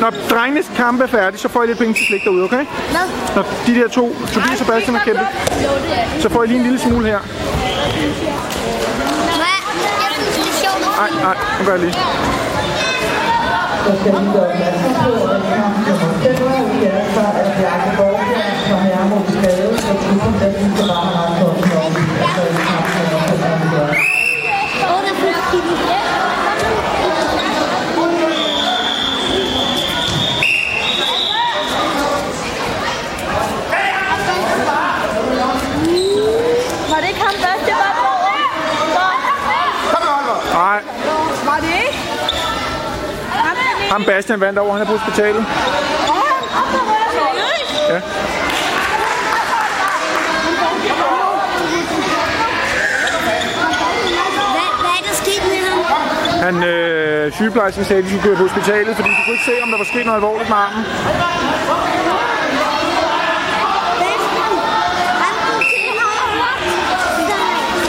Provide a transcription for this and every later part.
Når drengenes kamp er færdig, så får I lidt penge til slik derude, okay? Hvad? Når de der to, Tobias og Bastian har kæmpet, så får I lige en lille smule her. Hvad? Jeg synes, det er sjovt. Nej, nej, nu gør jeg lige. Så skal vi gøre opmærksom på, at kamp nummer 5 er fra at Bjarke Borgberg fra Hermo Skade, så tusind den skal bare have ret på den om, altså i kamp nummer 5 Under fuldstændig. Var det ikke ham først, det var på? Nej, Var det ikke? Ham, Bastian vandt over, han er på hospitalet. Ja. Han, øh, sygeplejersken sagde, at de skulle køre på hospitalet, fordi de kunne ikke se, om der var sket noget alvorligt med armen.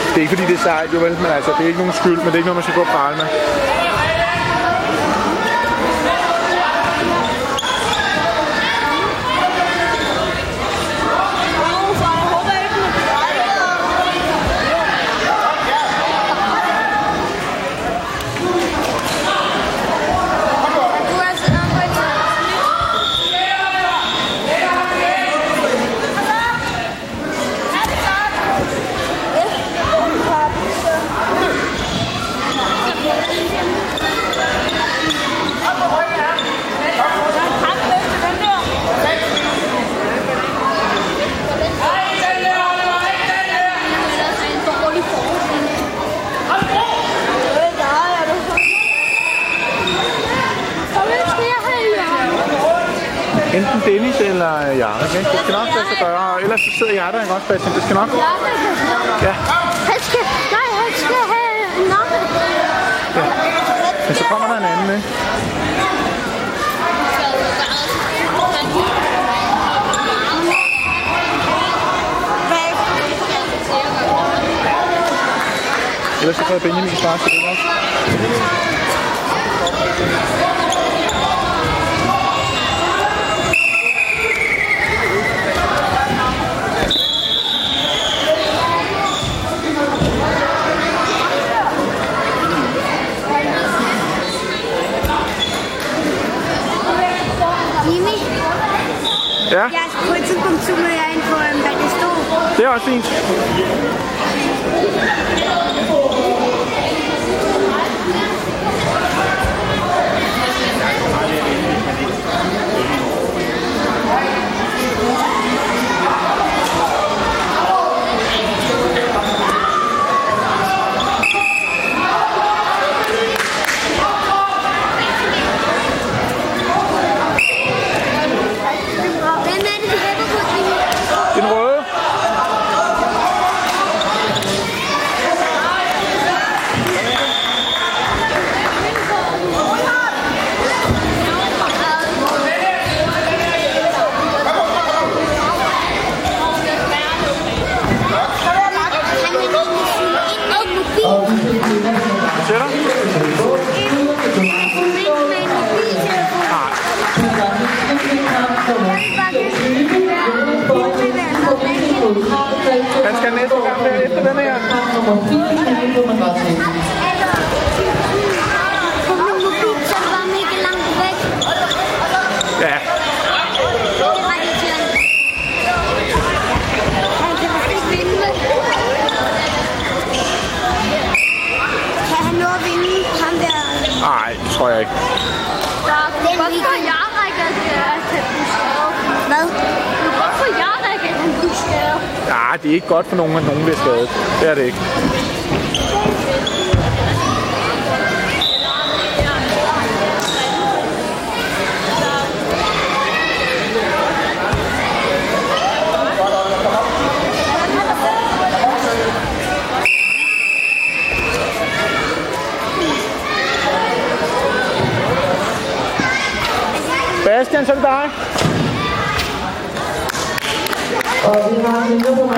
Det er ikke fordi, det er sejt, jo vel, men altså, det er ikke nogen skyld, men det er ikke noget, man skal gå og prale med. Enten Dennis eller Jarne, okay? Det skal nok lade sig gøre, og ellers så sidder jeg der, ikke også, Bastian? Det skal nok... Ja, Han skal, nej, han skal have nakke. men så kommer der en anden, ikke? Ellers så får jeg Benjamin svar til det også. Jimmy, Ja, jeg på et tidspunkt zoomer jeg ind på, øhm, hvad det stod. det er også fint. Hvem er det, vi hæpper på, Jimmy? Den røde. Han vil egentlig zoome ind med en mobil. Og vi fik vinder Du sætter? Zoome ind med en mobiltelefon. Nej. til gange sidste kamp nummer 24. Det vil være noget Han skal næste gang være efter den her. Kamp nummer 24 på Martin. På min mobil, så er det bare mega langt væk. Ja, kan han nå at vinde ham der? nej, det tror jeg ikke. Den weekend. jeg rækker til Buskade? Hvad? Hvorfor jeg rækker til Buskade? Det er ikke godt for nogen, at nogen bliver skadet. Det er det ikke. Bastian, så er det dig. Og vi har vinder nummer